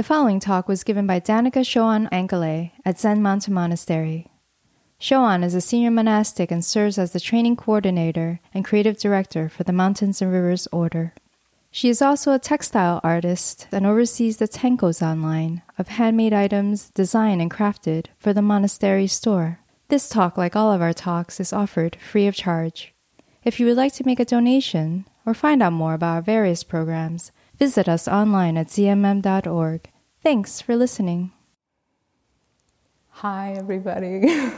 The following talk was given by Danica Shoan Ankele at Zen Mountain Monastery. Shoan is a senior monastic and serves as the training coordinator and creative director for the Mountains and Rivers Order. She is also a textile artist and oversees the Tenkozan line of handmade items designed and crafted for the monastery store. This talk, like all of our talks, is offered free of charge. If you would like to make a donation or find out more about our various programs, visit us online at zmm.org. Thanks for listening. Hi, everybody.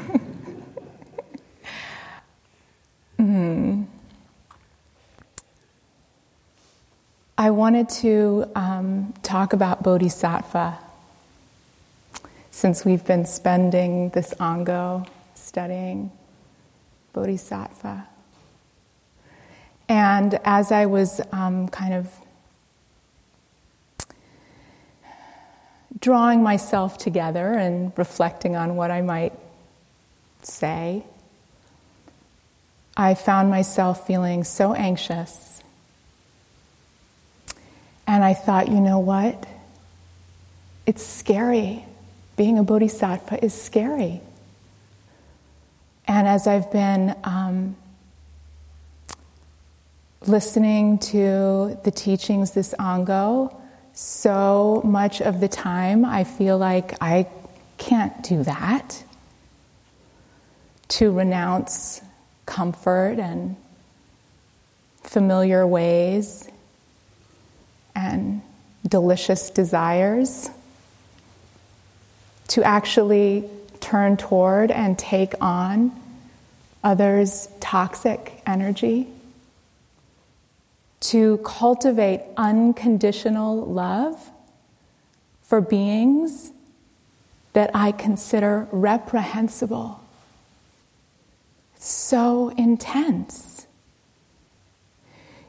mm. I wanted to um, talk about Bodhisattva since we've been spending this Ango studying Bodhisattva. And as I was um, kind of drawing myself together and reflecting on what I might say, I found myself feeling so anxious and I thought, you know what? It's scary. Being a bodhisattva is scary. And as I've been um, listening to the teachings this Ango, so much of the time I feel like I can't do that. To renounce comfort and familiar ways and delicious desires, to actually turn toward and take on others' toxic energy, to cultivate unconditional love for beings that I consider reprehensible. So intense.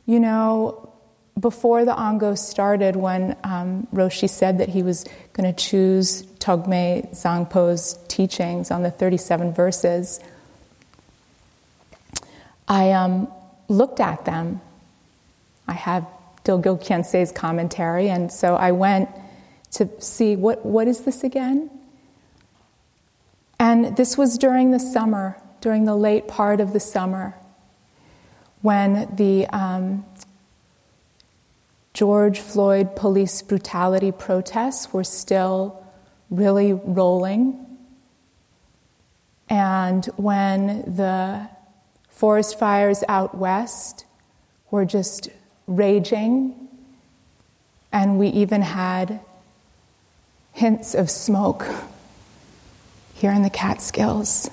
You know, before the Ango started, when um, Roshi said that he was going to choose Togme Zangpo's teachings on the 37 verses, I um, looked at them. I have Dilgo Khyentse's commentary, and so I went to see what, what is this again? And this was during the summer, during the late part of the summer, when the um, George Floyd police brutality protests were still really rolling. And when the forest fires out west were just raging, and we even had hints of smoke here in the Catskills.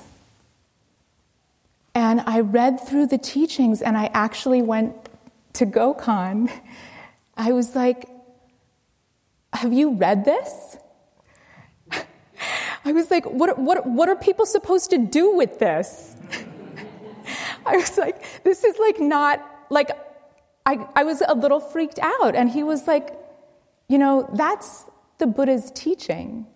And I read through the teachings, and I actually went to GoCon I was like, Have you read this? I was like, what, what, what are people supposed to do with this? I was like, This is like not, like, I, I was a little freaked out. And he was like, You know, that's the Buddha's teaching.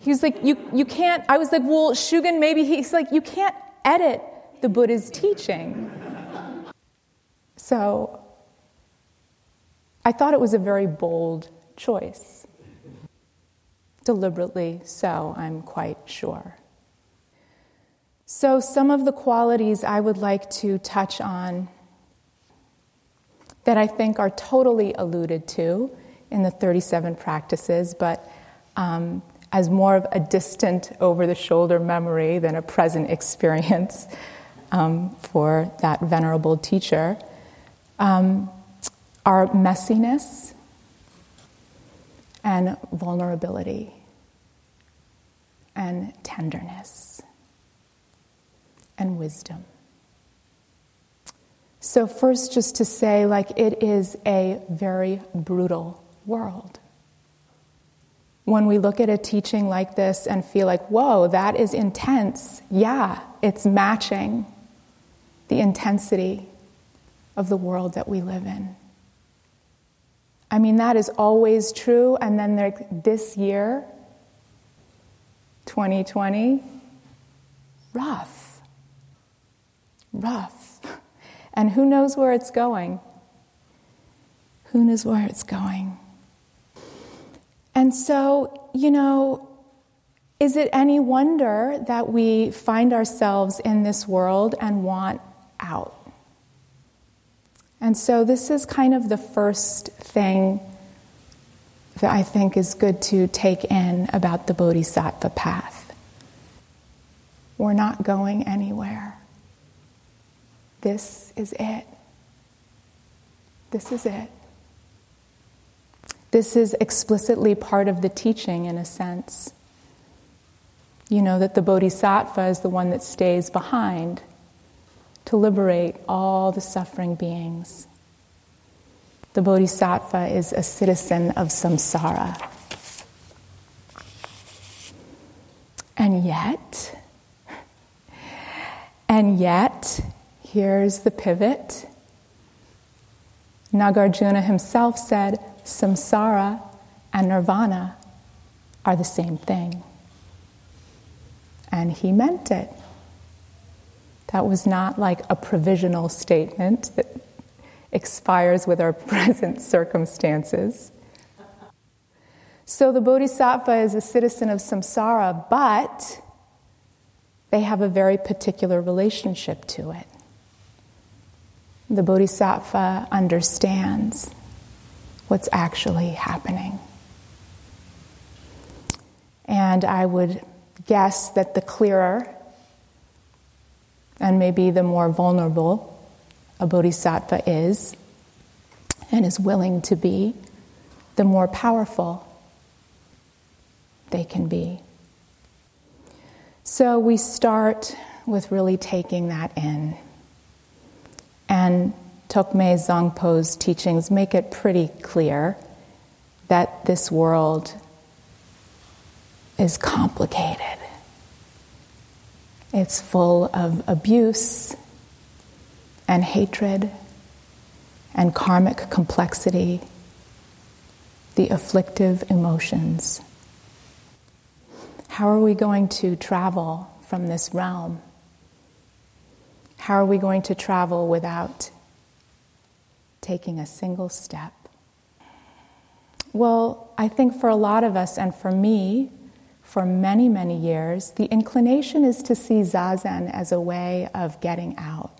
He was like, you, you can't, I was like, well, Shugen, maybe he's like, you can't edit the Buddha's teaching. So I thought it was a very bold choice. Deliberately so, I'm quite sure. So, some of the qualities I would like to touch on that I think are totally alluded to in the 37 practices, but um, as more of a distant, over the shoulder memory than a present experience um, for that venerable teacher. Um, our messiness and vulnerability and tenderness and wisdom. So, first, just to say, like, it is a very brutal world. When we look at a teaching like this and feel like, whoa, that is intense, yeah, it's matching the intensity of the world that we live in. I mean, that is always true. And then this year, 2020, rough. Rough. And who knows where it's going? Who knows where it's going? And so, you know, is it any wonder that we find ourselves in this world and want out? And so, this is kind of the first thing that I think is good to take in about the Bodhisattva path. We're not going anywhere. This is it. This is it. This is explicitly part of the teaching, in a sense. You know, that the bodhisattva is the one that stays behind to liberate all the suffering beings. The bodhisattva is a citizen of samsara. And yet, and yet, here's the pivot. Nagarjuna himself said, samsara and nirvana are the same thing. And he meant it. That was not like a provisional statement that expires with our present circumstances. So the bodhisattva is a citizen of samsara, but they have a very particular relationship to it. The bodhisattva understands what's actually happening. And I would guess that the clearer and maybe the more vulnerable a bodhisattva is and is willing to be, the more powerful they can be. So we start with really taking that in. And Tokme Zangpo's teachings make it pretty clear that this world is complicated. It's full of abuse and hatred and karmic complexity, the afflictive emotions. How are we going to travel from this realm? How are we going to travel without taking a single step? Well, I think for a lot of us, and for me, for many, many years, the inclination is to see zazen as a way of getting out.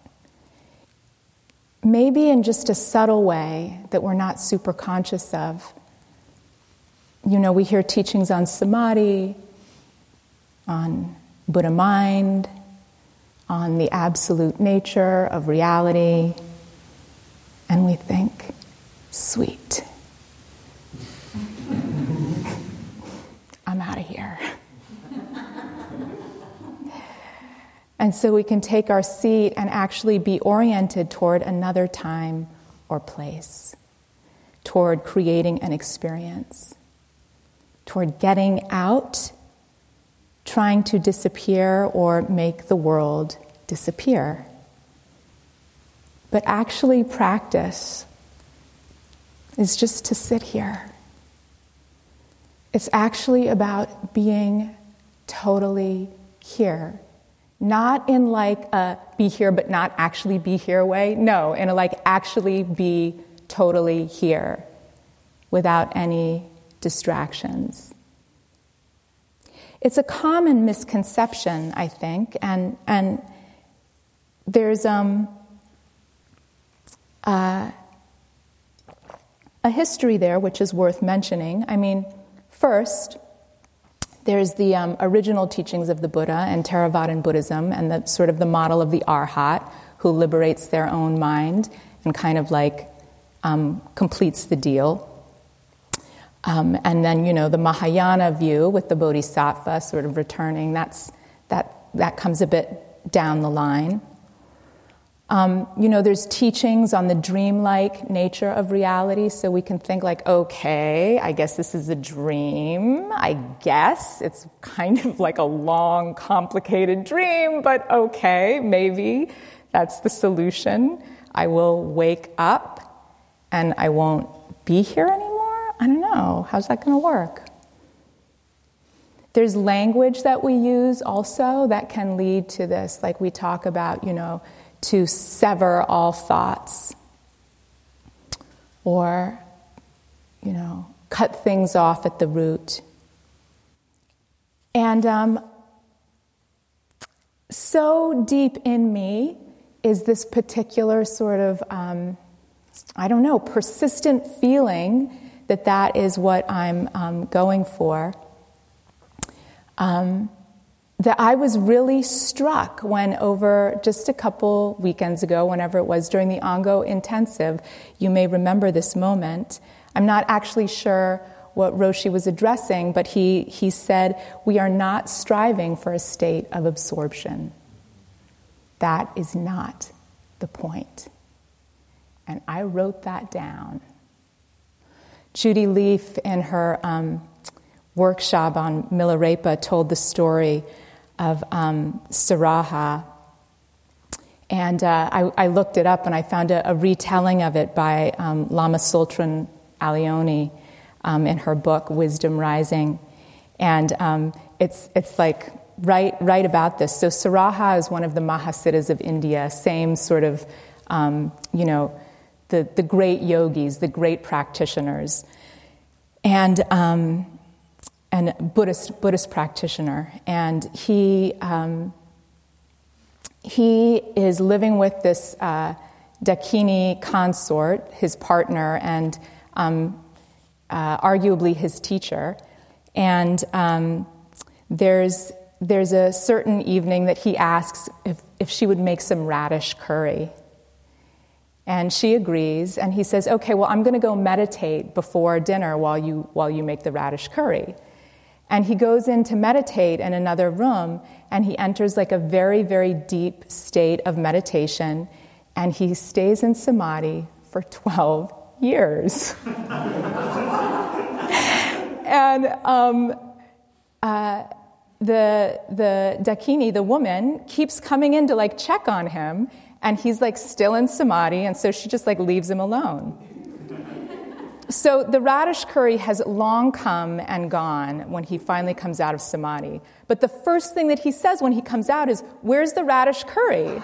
Maybe in just a subtle way that we're not super conscious of. You know, we hear teachings on samadhi, on Buddha mind, on the absolute nature of reality, and we think, sweet. I'm out of here. and so we can take our seat and actually be oriented toward another time or place, toward creating an experience, toward getting out, trying to disappear or make the world disappear but actually practice is just to sit here. It's actually about being totally here. Not in like a be here but not actually be here way. No, in a like actually be totally here without any distractions. It's a common misconception, I think, and, and there's um, uh, a history there which is worth mentioning. I mean, first, there's the um, original teachings of the Buddha and Theravadan Buddhism, and the sort of the model of the Arhat who liberates their own mind and kind of like um, completes the deal. Um, and then, you know, the Mahayana view with the Bodhisattva sort of returning, that's, that, that comes a bit down the line. Um, you know, there's teachings on the dreamlike nature of reality, so we can think like, okay, I guess this is a dream. I guess it's kind of like a long, complicated dream, but okay, maybe that's the solution. I will wake up and I won't be here anymore. I don't know. How's that going to work? There's language that we use also that can lead to this, like we talk about, you know to sever all thoughts or, you know, cut things off at the root. And um, so deep in me is this particular sort of, um, I don't know, persistent feeling that that is what I'm um, going for. Um, that I was really struck when, over just a couple weekends ago, whenever it was during the Ango intensive, you may remember this moment. I'm not actually sure what Roshi was addressing, but he, he said, We are not striving for a state of absorption. That is not the point. And I wrote that down. Judy Lief, in her um, workshop on Milarepa, told the story of um, Saraha. And uh, I, I, looked it up and I found a, a retelling of it by um, Lama Tsultrim Allione um, in her book Wisdom Rising. And um, it's, it's like right, right about this. So Saraha is one of the Mahasiddhas of India, same sort of, um, you know, the, the great yogis, the great practitioners. And, um, and Buddhist, Buddhist practitioner. And he, um, he is living with this uh, Dakini consort, his partner, and um, uh, arguably his teacher. And um, there's, there's a certain evening that he asks if, if she would make some radish curry. And she agrees, and he says, Okay, well, I'm going to go meditate before dinner while you, while you make the radish curry. And he goes in to meditate in another room, and he enters like a very, very deep state of meditation, and he stays in samadhi for 12 years. and um, uh, the, the Dakini, the woman, keeps coming in to like check on him, and he's like still in samadhi, and so she just like leaves him alone. So the radish curry has long come and gone when he finally comes out of samadhi. But the first thing that he says when he comes out is, Where's the radish curry?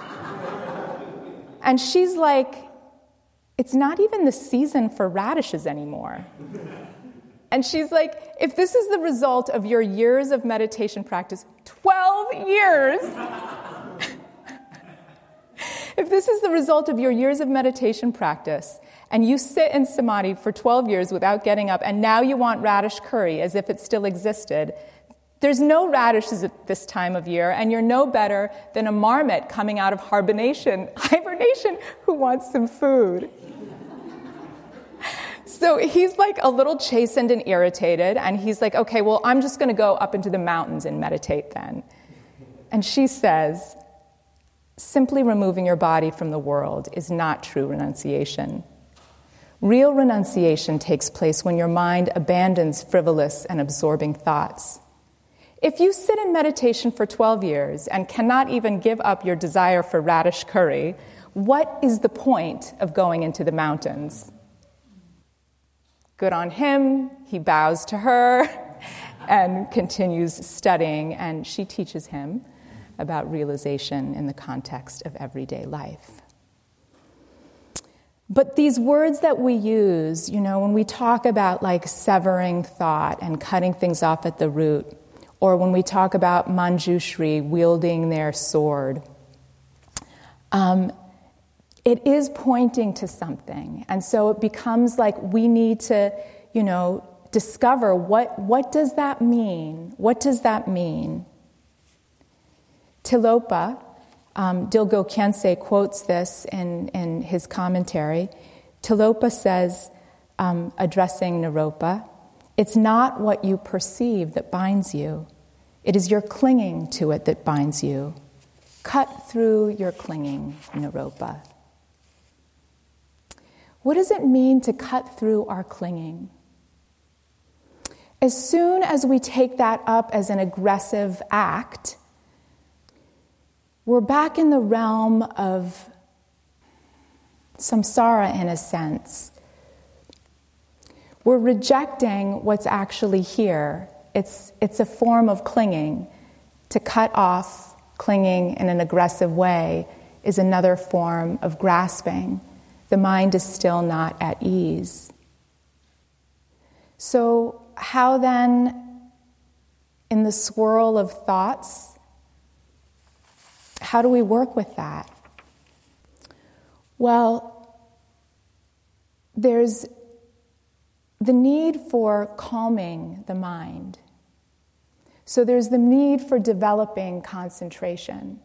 and she's like, It's not even the season for radishes anymore. And she's like, If this is the result of your years of meditation practice, 12 years. If this is the result of your years of meditation practice, and you sit in samadhi for 12 years without getting up, and now you want radish curry as if it still existed. There's no radishes at this time of year, and you're no better than a marmot coming out of hibernation, hibernation who wants some food. so he's like a little chastened and irritated, and he's like, okay, well, I'm just going to go up into the mountains and meditate then. And she says, simply removing your body from the world is not true renunciation. Real renunciation takes place when your mind abandons frivolous and absorbing thoughts. If you sit in meditation for 12 years and cannot even give up your desire for radish curry, what is the point of going into the mountains? Good on him, he bows to her and continues studying, and she teaches him about realization in the context of everyday life. But these words that we use, you know, when we talk about like severing thought and cutting things off at the root, or when we talk about Manjushri wielding their sword, um, it is pointing to something. And so it becomes like we need to, you know, discover what, what does that mean? What does that mean? Tilopa, um, Dilgo Khyentse quotes this in, in his commentary. Tilopa says, um, addressing Naropa, it's not what you perceive that binds you, it is your clinging to it that binds you. Cut through your clinging, Naropa. What does it mean to cut through our clinging? As soon as we take that up as an aggressive act, we're back in the realm of samsara in a sense. We're rejecting what's actually here. It's, it's a form of clinging. To cut off clinging in an aggressive way is another form of grasping. The mind is still not at ease. So, how then, in the swirl of thoughts, how do we work with that? Well, there's the need for calming the mind. So there's the need for developing concentration.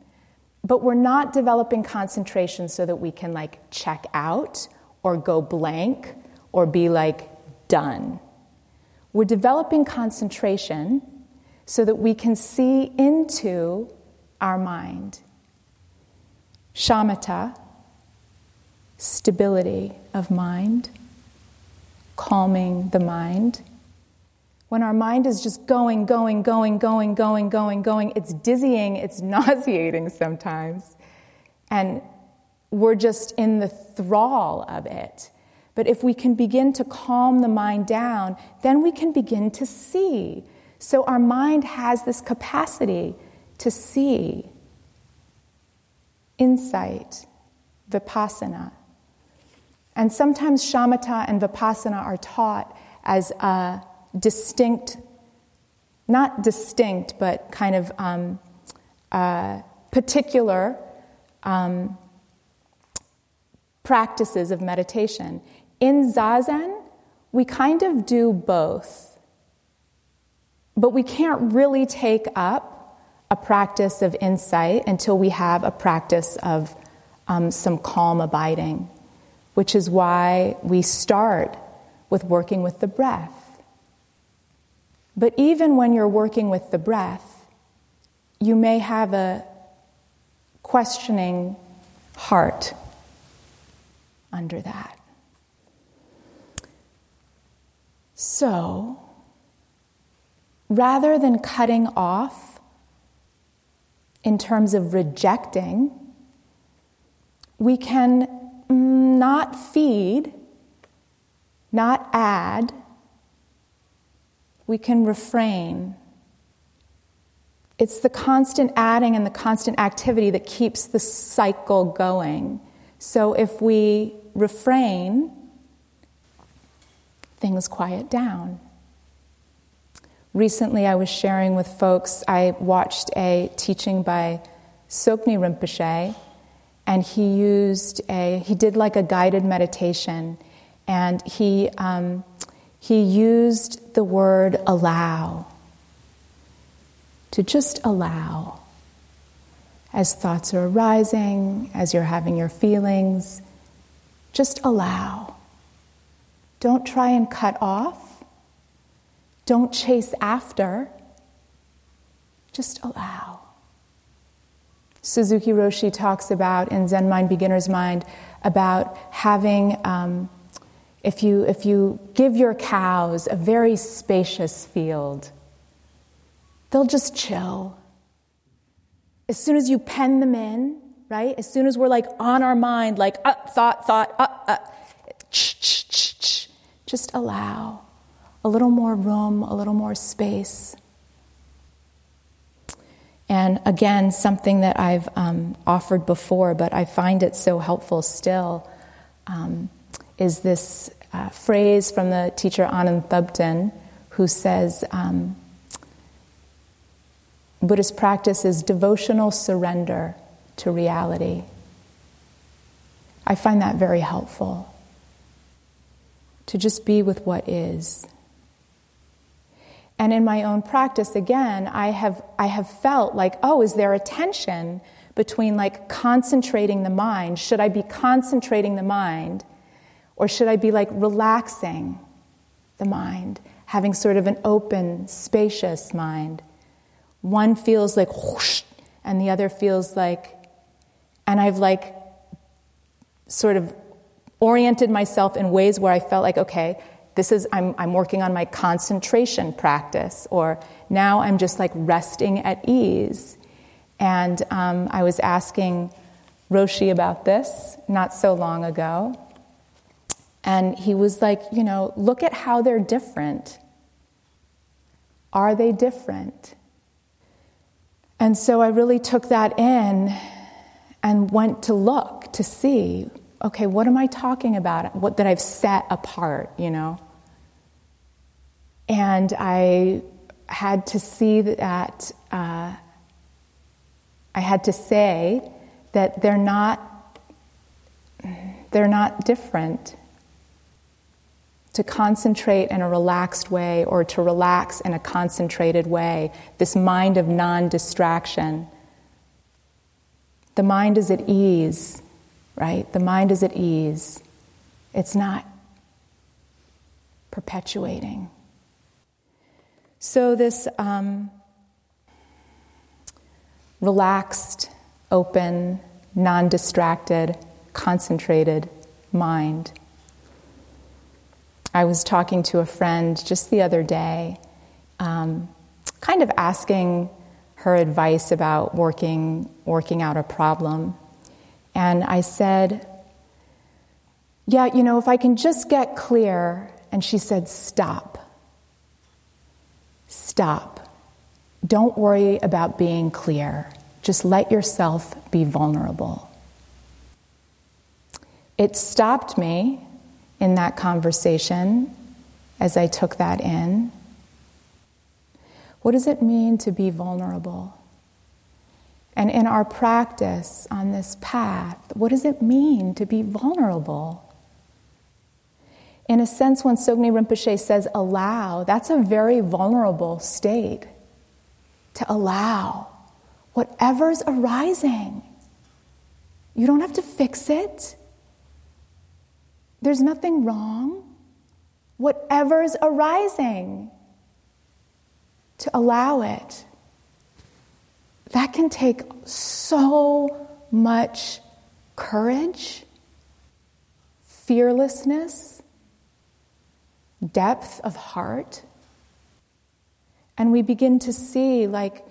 But we're not developing concentration so that we can like check out or go blank or be like done. We're developing concentration so that we can see into our mind. Shamatha, stability of mind, calming the mind. When our mind is just going, going, going, going, going, going, going, it's dizzying, it's nauseating sometimes. And we're just in the thrall of it. But if we can begin to calm the mind down, then we can begin to see. So our mind has this capacity to see insight, vipassana. And sometimes shamatha and vipassana are taught as a distinct, not distinct, but kind of um, uh, particular um, practices of meditation. In Zazen, we kind of do both, but we can't really take up a practice of insight until we have a practice of um, some calm abiding, which is why we start with working with the breath. But even when you're working with the breath, you may have a questioning heart under that. So, rather than cutting off in terms of rejecting, we can mm, not feed, not add, we can refrain. It's the constant adding and the constant activity that keeps the cycle going. So if we refrain, things quiet down. Recently, I was sharing with folks, I watched a teaching by Tsoknyi Rinpoche, and he used a, he did like a guided meditation, and he, um, he used the word allow, to just allow. As thoughts are arising, as you're having your feelings, just allow. Don't try and cut off. Don't chase after. Just allow. Suzuki Roshi talks about in Zen Mind, Beginner's Mind, about having, um, if, you, if you give your cows a very spacious field, they'll just chill. As soon as you pen them in, right? As soon as we're like on our mind, like, uh, thought, thought, uh, uh, just allow a little more room, a little more space. And again, something that I've um, offered before, but I find it so helpful still, um, is this uh, phrase from the teacher Anam Thubten, who says, um, Buddhist practice is devotional surrender to reality. I find that very helpful to just be with what is. And in my own practice, again, I have, I have felt like, oh, is there a tension between like concentrating the mind? Should I be concentrating the mind? Or should I be like relaxing the mind, having sort of an open, spacious mind? One feels like whoosh, and the other feels like, and I've like sort of oriented myself in ways where I felt like, okay, this is, I'm, I'm working on my concentration practice, or now I'm just like resting at ease. And um, I was asking Roshi about this not so long ago. And he was like, you know, look at how they're different. Are they different? And so I really took that in and went to look to see okay, what am I talking about? What that I've set apart, you know? And I had to see that, uh, I had to say that they're not, they're not different. To concentrate in a relaxed way or to relax in a concentrated way, this mind of non distraction. The mind is at ease, right? The mind is at ease. It's not perpetuating. So, this um, relaxed, open, non distracted, concentrated mind. I was talking to a friend just the other day, um, kind of asking her advice about working, working out a problem. And I said, Yeah, you know, if I can just get clear. And she said, Stop. Stop. Don't worry about being clear. Just let yourself be vulnerable. It stopped me in that conversation as I took that in. What does it mean to be vulnerable? And in our practice on this path, what does it mean to be vulnerable? In a sense, when Tsoknyi Rinpoche says allow, that's a very vulnerable state to allow whatever's arising. You don't have to fix it. There's nothing wrong. Whatever's arising, to allow it. That can take so much courage, fearlessness, depth of heart. And we begin to see like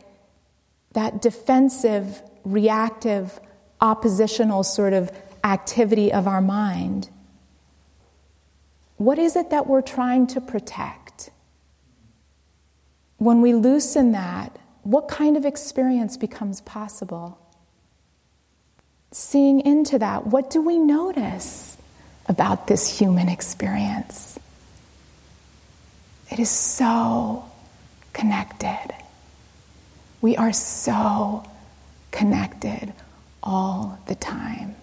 that defensive, reactive, oppositional sort of activity of our mind what is it that we're trying to protect? When we loosen that, what kind of experience becomes possible? Seeing into that, what do we notice about this human experience? It is so connected. We are so connected all the time.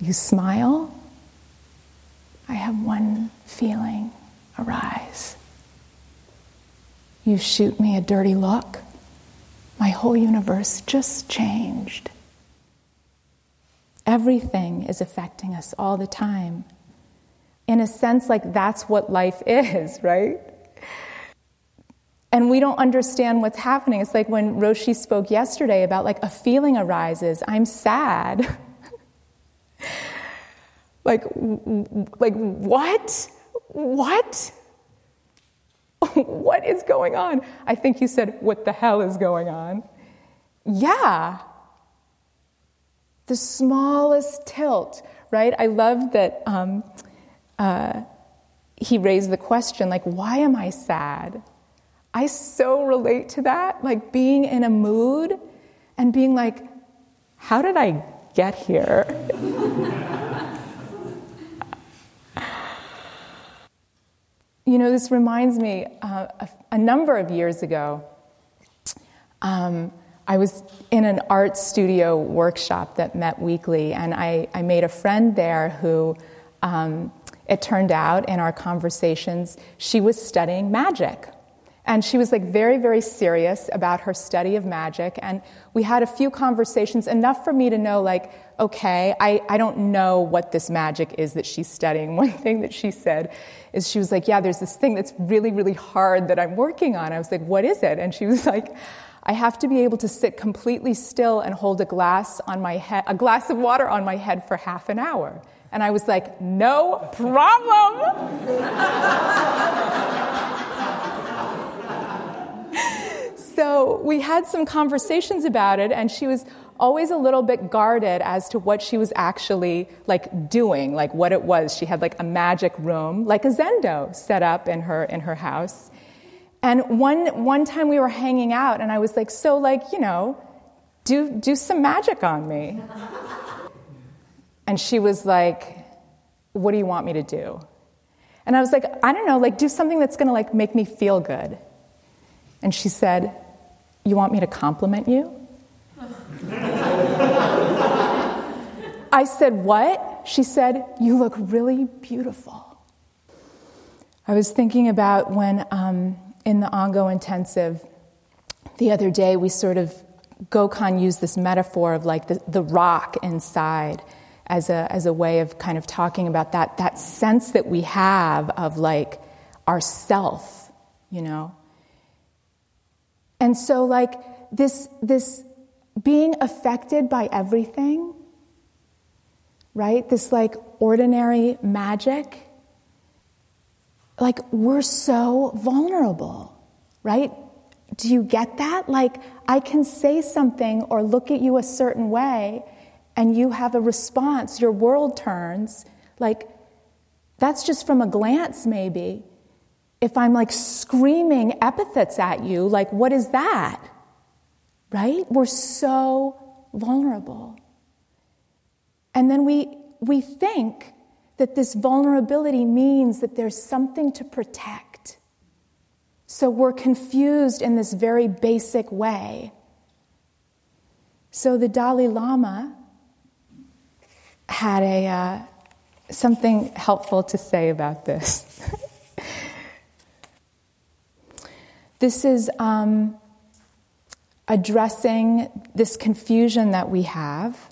You smile, I have one feeling arise. You shoot me a dirty look, my whole universe just changed. Everything is affecting us all the time. In a sense, like that's what life is, right? And we don't understand what's happening. It's like when Roshi spoke yesterday about like a feeling arises. I'm sad. Like, like what? What? what is going on? I think you said, What the hell is going on? Yeah. The smallest tilt, right? I love that um, uh, he raised the question, like, why am I sad? I so relate to that, like being in a mood and being like, how did I get here? You know, this reminds me uh, a, a, number of years ago. Um, I was in an art studio workshop that met weekly, and I, I made a friend there who, um, it turned out in our conversations, she was studying magic. And she was like very, very serious about her study of magic. And we had a few conversations, enough for me to know, like, okay, I, I don't know what this magic is that she's studying. One thing that she said is she was like, yeah, there's this thing that's really, really hard that I'm working on. I was like, what is it? And she was like, I have to be able to sit completely still and hold a glass on my head, a glass of water on my head for half an hour. And I was like, no problem. so we had some conversations about it, and she was always a little bit guarded as to what she was actually like doing, like what it was. She had like a magic room, like a zendo, set up in her in her house. And one one time we were hanging out, and I was like, "So, like, you know, do do some magic on me." And she was like, "What do you want me to do?" And I was like, I don't know, like do something that's going to like make me feel good. And she said, "You want me to compliment you?" I said, "What?" She said, "You look really beautiful." I was thinking about when um, in the Ango intensive the other day we sort of Gokhan used this metaphor of like the, the rock inside as a, as a way of kind of talking about that, that sense that we have of like ourself, you know. And so like this, this being affected by everything, right? This like ordinary magic, like we're so vulnerable, right? Do you get that? Like, I can say something or look at you a certain way, and you have a response, your world turns. Like, that's just from a glance, maybe. If I'm like screaming epithets at you, like, what is that? Right? We're so vulnerable. And then we, we think that this vulnerability means that there's something to protect. So we're confused in this very basic way. So the Dalai Lama had a, uh, something helpful to say about this. this is um, addressing this confusion that we have.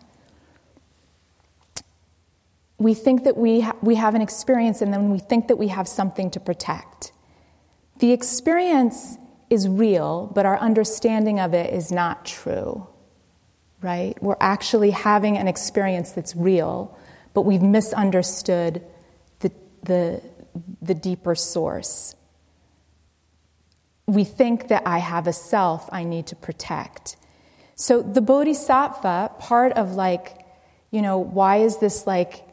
We think that we, ha- we have an experience and then we think that we have something to protect. The experience is real, but our understanding of it is not true, right? We're actually having an experience that's real, but we've misunderstood the, the, the deeper source. We think that I have a self I need to protect. So the bodhisattva, part of like, you know, why is this like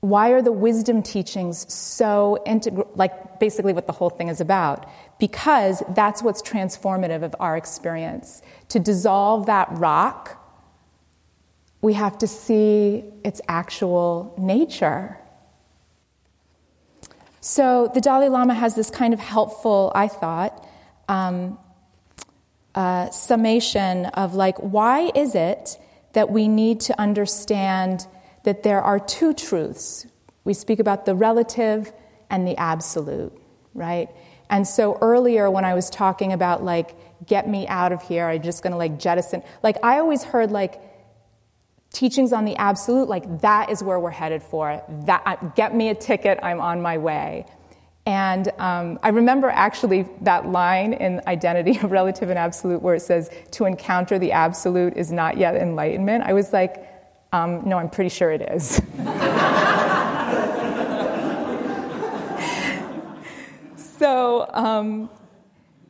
why are the wisdom teachings so integral, like basically what the whole thing is about? Because that's what's transformative of our experience. To dissolve that rock, we have to see its actual nature. So the Dalai Lama has this kind of helpful, I thought, um, uh, summation of like, why is it that we need to understand that there are two truths. We speak about the relative and the absolute, right? And so earlier when I was talking about like, get me out of here, I'm just gonna like jettison, like I always heard like, teachings on the absolute, like that is where we're headed for. That get me a ticket, I'm on my way. And um, I remember actually that line in Identity of Relative and Absolute where it says, to encounter the absolute is not yet enlightenment. I was like, um, no, I'm pretty sure it is. so, um,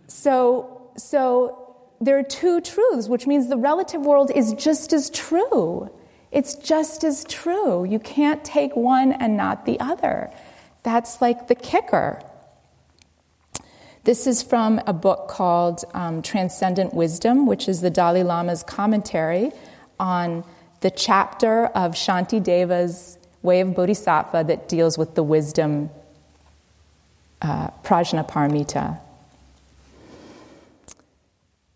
so, so there are two truths, which means the relative world is just as true. It's just as true. You can't take one and not the other. That's like the kicker. This is from a book called um, Transcendent Wisdom, which is the Dalai Lama's commentary on the chapter of Shantideva's Way of Bodhisattva that deals with the wisdom uh, Prajnaparamita.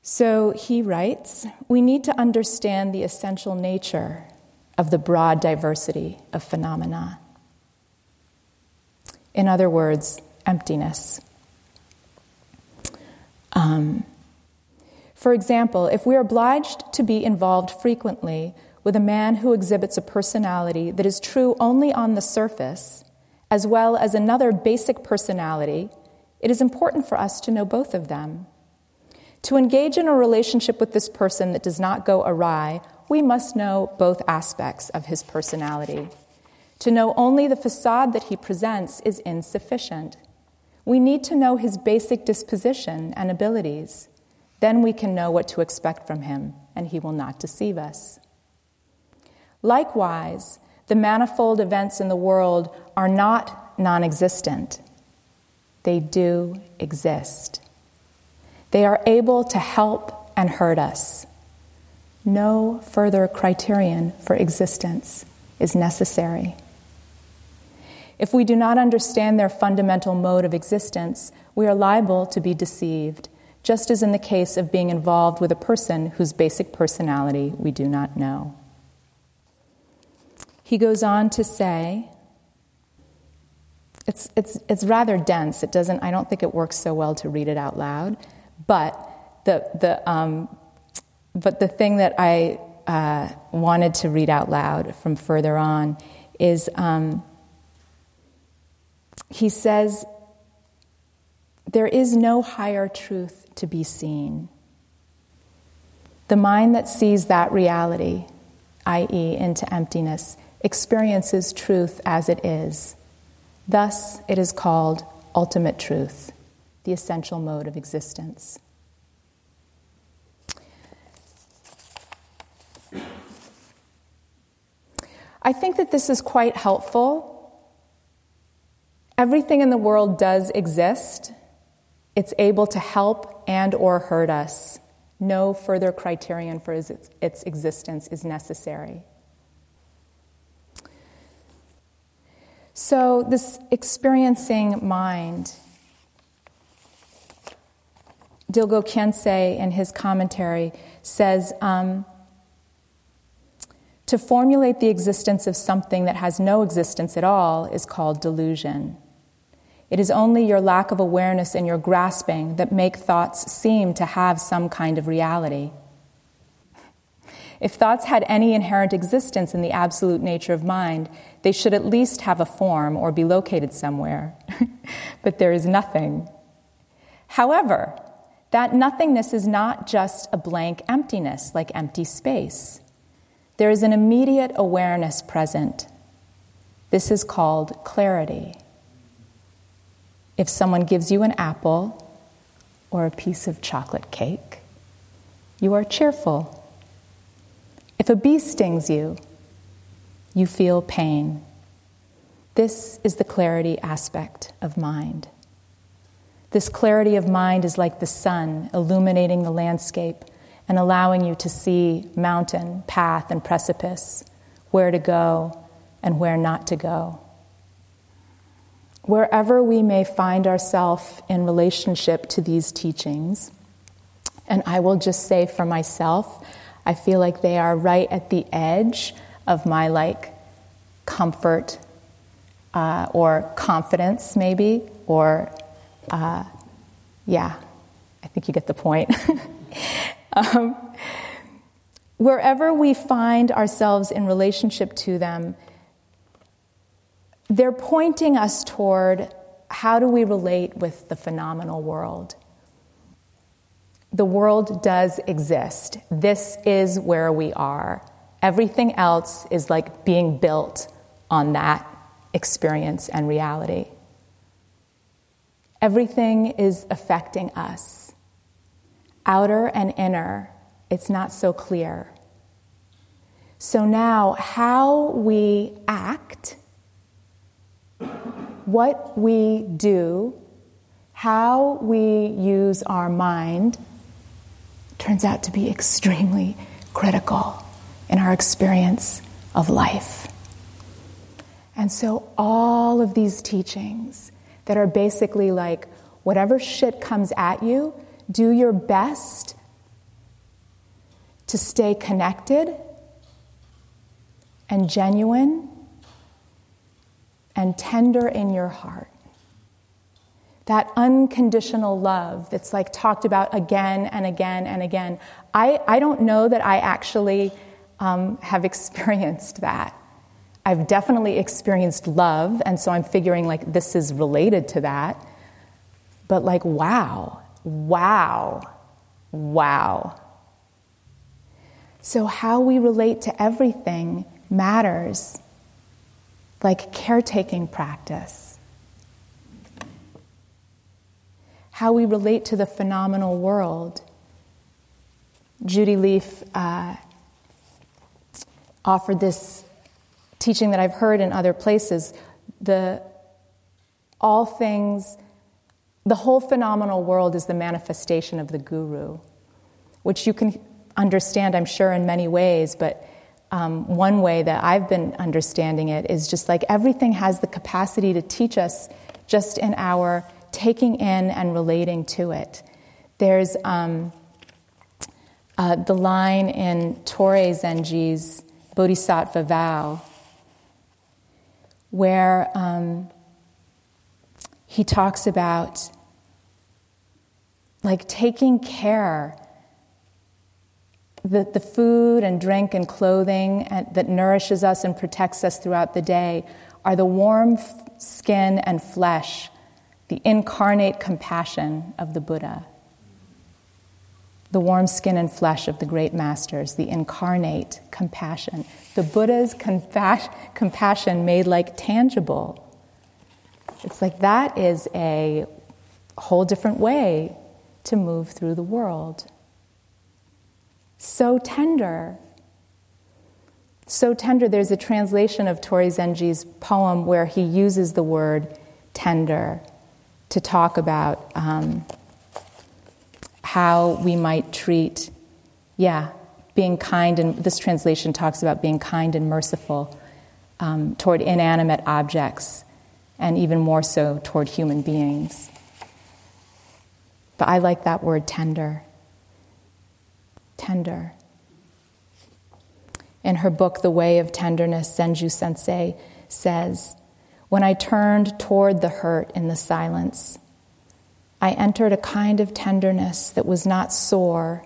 So he writes We need to understand the essential nature of the broad diversity of phenomena. In other words, emptiness. Um, for example, if we're obliged to be involved frequently with a man who exhibits a personality that is true only on the surface, as well as another basic personality, it is important for us to know both of them. To engage in a relationship with this person that does not go awry, we must know both aspects of his personality. To know only the facade that he presents is insufficient. We need to know his basic disposition and abilities. Then we can know what to expect from him, and he will not deceive us. Likewise, the manifold events in the world are not non existent, they do exist. They are able to help and hurt us. No further criterion for existence is necessary. If we do not understand their fundamental mode of existence, we are liable to be deceived, just as in the case of being involved with a person whose basic personality we do not know. He goes on to say, it's, it's, it's rather dense. It doesn't, I don't think it works so well to read it out loud. But the, the, um, but the thing that I uh, wanted to read out loud from further on is um, he says, There is no higher truth to be seen. The mind that sees that reality, i.e., into emptiness, experiences truth as it is. Thus, it is called ultimate truth, the essential mode of existence. I think that this is quite helpful. Everything in the world does exist. It's able to help and or hurt us. No further criterion for its, existence is necessary. So, this experiencing mind, Dilgo Khyentse, in his commentary, says um, to formulate the existence of something that has no existence at all is called delusion. It is only your lack of awareness and your grasping that make thoughts seem to have some kind of reality. If thoughts had any inherent existence in the absolute nature of mind, they should at least have a form or be located somewhere. but there is nothing. However, that nothingness is not just a blank emptiness, like empty space. There is an immediate awareness present. This is called clarity. If someone gives you an apple or a piece of chocolate cake, you are cheerful if a bee stings you, you feel pain. This is the clarity aspect of mind. This clarity of mind is like the sun illuminating the landscape and allowing you to see mountain, path, and precipice, where to go and where not to go. Wherever we may find ourselves in relationship to these teachings, and I will just say for myself, I feel like they are right at the edge of my like comfort uh, or confidence, maybe, or uh, yeah, I think you get the point. um, wherever we find ourselves in relationship to them, they're pointing us toward how do we relate with the phenomenal world? the world does exist. This is where we are. Everything else is like being built on that experience and reality. Everything is affecting us. Outer and inner, it's not so clear. So now, how we act, what we do, how we use our mind, turns out to be extremely critical in our experience of life. And so, all of these teachings that are basically like whatever shit comes at you, do your best to stay connected and genuine and tender in your heart that unconditional love that's like talked about again and again and again. I, I don't know that I actually um, have experienced that. I've definitely experienced love, and so I'm figuring like this is related to that. But like, wow, wow, wow. So, how we relate to everything matters, like caretaking practice. how we relate to the phenomenal world. Judy Lief uh, offered this teaching that I've heard in other places. The all things, the whole phenomenal world is the manifestation of the guru, which you can understand, I'm sure, in many ways, but um, one way that I've been understanding it is just like everything has the capacity to teach us just in our taking in and relating to it. There's um, uh, the line in Torei Zenji's Bodhisattva Vow where um, he talks about like taking care that the food and drink and clothing and, that nourishes us and protects us throughout the day are the warm f- skin and flesh, the incarnate compassion of the Buddha. The warm skin and flesh of the great masters, the incarnate compassion. The Buddha's compa- compassion made like tangible. It's like that is a whole different way to move through the world so tender. So tender. There's a translation of Torei Zenji's poem where he uses the word tender to talk about um, how we might treat, yeah, being kind, and this translation talks about being kind and merciful um, toward inanimate objects, and even more so toward human beings. But I like that word tender tender. In her book, The Way of Tenderness, Zenju Sensei says, When I turned toward the hurt in the silence, I entered a kind of tenderness that was not sore,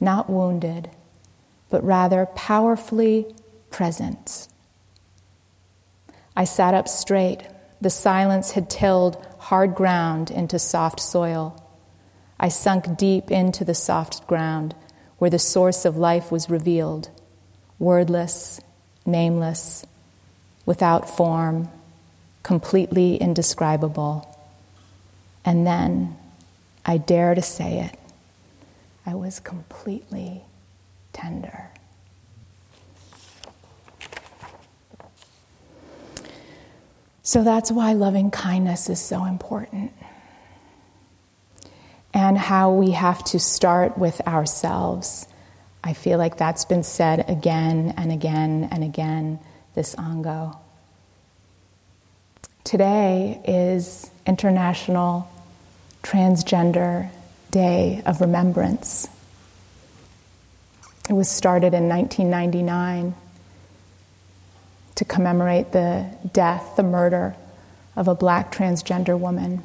not wounded, but rather powerfully present. I sat up straight. The silence had tilled hard ground into soft soil. I sunk deep into the soft ground, where the source of life was revealed, wordless, nameless, without form, completely indescribable. And then, I dare to say it, I was completely tender. So that's why loving kindness is so important and how we have to start with ourselves. I feel like that's been said again and again and again this Ango. Today is International Transgender Day of Remembrance. It was started in 1999 to commemorate the death, the murder of a black transgender woman.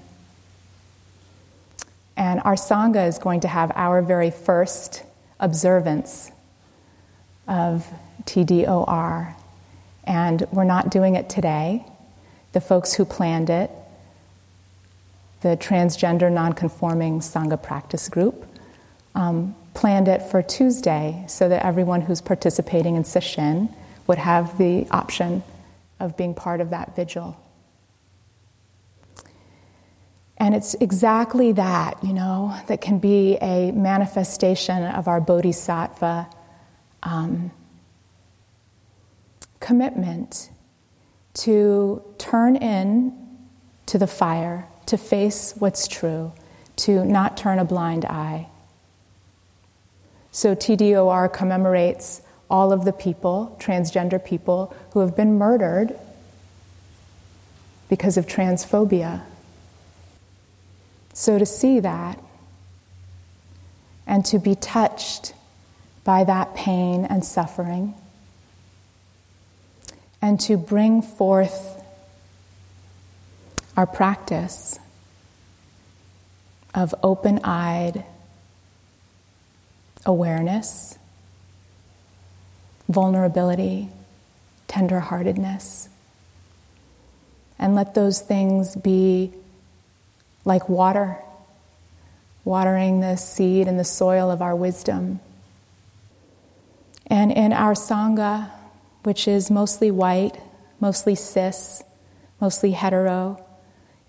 And our Sangha is going to have our very first observance of TDOR. And we're not doing it today. The folks who planned it, the Transgender Nonconforming Sangha Practice Group, um, planned it for Tuesday so that everyone who's participating in Sesshin would have the option of being part of that vigil. And it's exactly that, you know, that can be a manifestation of our bodhisattva um, commitment to turn in to the fire, to face what's true, to not turn a blind eye. So TDOR commemorates all of the people, transgender people, who have been murdered because of transphobia. So to see that and to be touched by that pain and suffering and to bring forth our practice of open eyed awareness, vulnerability, tenderheartedness, and let those things be like water, watering the seed and the soil of our wisdom. And in our Sangha, which is mostly white, mostly cis, mostly hetero,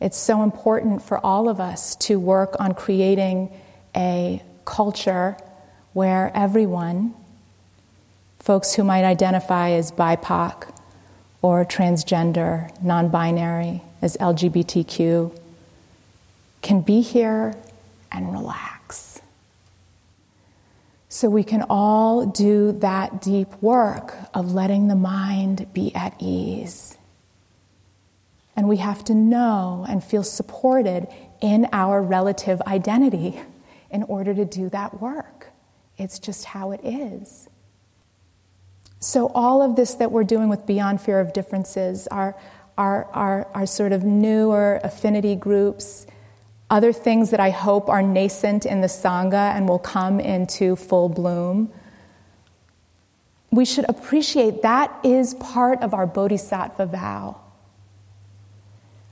it's so important for all of us to work on creating a culture where everyone, folks who might identify as BIPOC or transgender, non binary, as LGBTQ, can be here and relax. So we can all do that deep work of letting the mind be at ease. And we have to know and feel supported in our relative identity in order to do that work. It's just how it is. So, all of this that we're doing with Beyond Fear of Differences, our, our, our, our sort of newer affinity groups, other things that I hope are nascent in the Sangha and will come into full bloom, we should appreciate that is part of our Bodhisattva vow.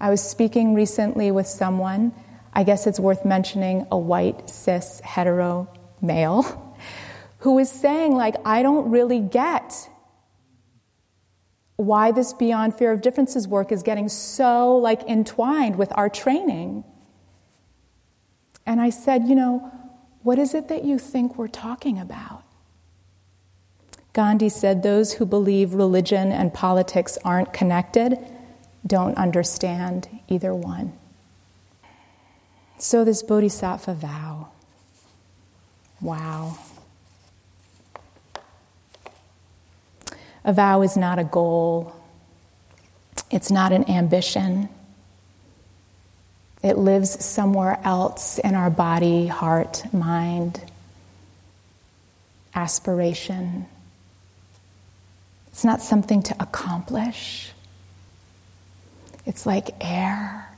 I was speaking recently with someone, I guess it's worth mentioning a white, cis, hetero male who was saying, like, I don't really get why this beyond fear of differences work is getting so like entwined with our training. And I said, you know, what is it that you think we're talking about? Gandhi said, Those who believe religion and politics aren't connected don't understand either one. So, this bodhisattva vow wow. A vow is not a goal, it's not an ambition. It lives somewhere else in our body, heart, mind, aspiration. It's not something to accomplish. It's like air.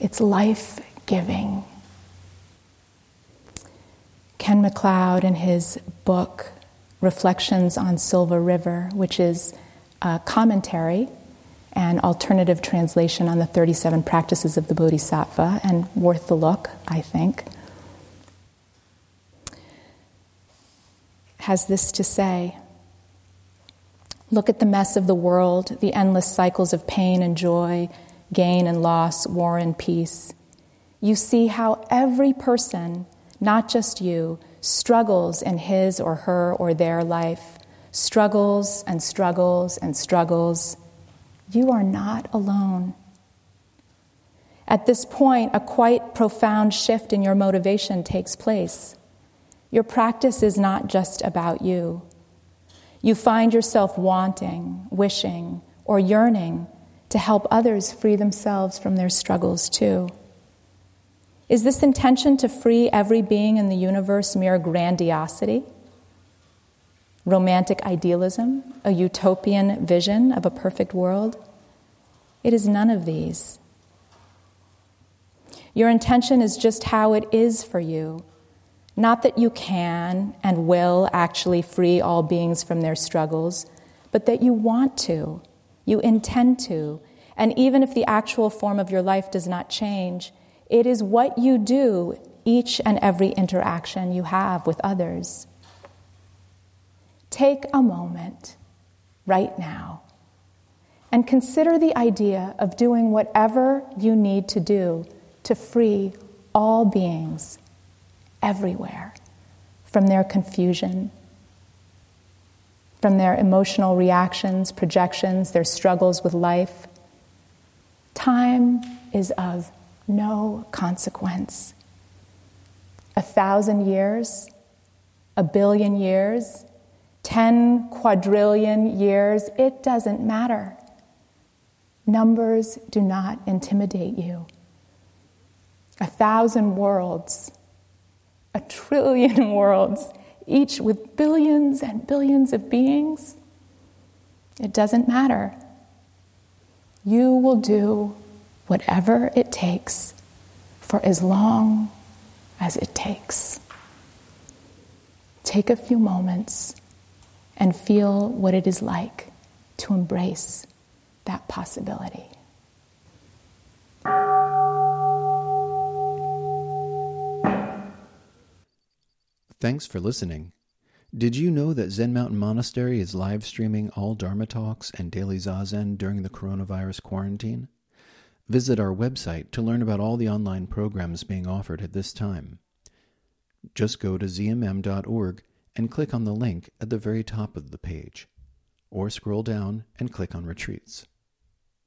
It's life giving. Ken McLeod, in his book, Reflections on Silver River, which is a commentary and alternative translation on the 37 practices of the Bodhisattva, and worth the look, I think, has this to say Look at the mess of the world, the endless cycles of pain and joy, gain and loss, war and peace. You see how every person, not just you, struggles in his or her or their life, struggles and struggles and struggles. You are not alone. At this point, a quite profound shift in your motivation takes place. Your practice is not just about you. You find yourself wanting, wishing, or yearning to help others free themselves from their struggles too. Is this intention to free every being in the universe mere grandiosity? Romantic idealism? A utopian vision of a perfect world? It is none of these. Your intention is just how it is for you. Not that you can and will actually free all beings from their struggles, but that you want to, you intend to, and even if the actual form of your life does not change, it is what you do each and every interaction you have with others. Take a moment right now and consider the idea of doing whatever you need to do to free all beings everywhere from their confusion, from their emotional reactions, projections, their struggles with life. Time is of no consequence. A thousand years, a billion years, 10 quadrillion years, it doesn't matter. Numbers do not intimidate you. A thousand worlds, a trillion worlds, each with billions and billions of beings, it doesn't matter. You will do whatever it takes for as long as it takes. Take a few moments and feel what it is like to embrace that possibility. Thanks for listening. Did you know that Zen Mountain Monastery is live streaming all Dharma talks and daily Zazen during the coronavirus quarantine? Visit our website to learn about all the online programs being offered at this time. Just go to zmm.org and click on the link at the very top of the page, or scroll down and click on Retreats.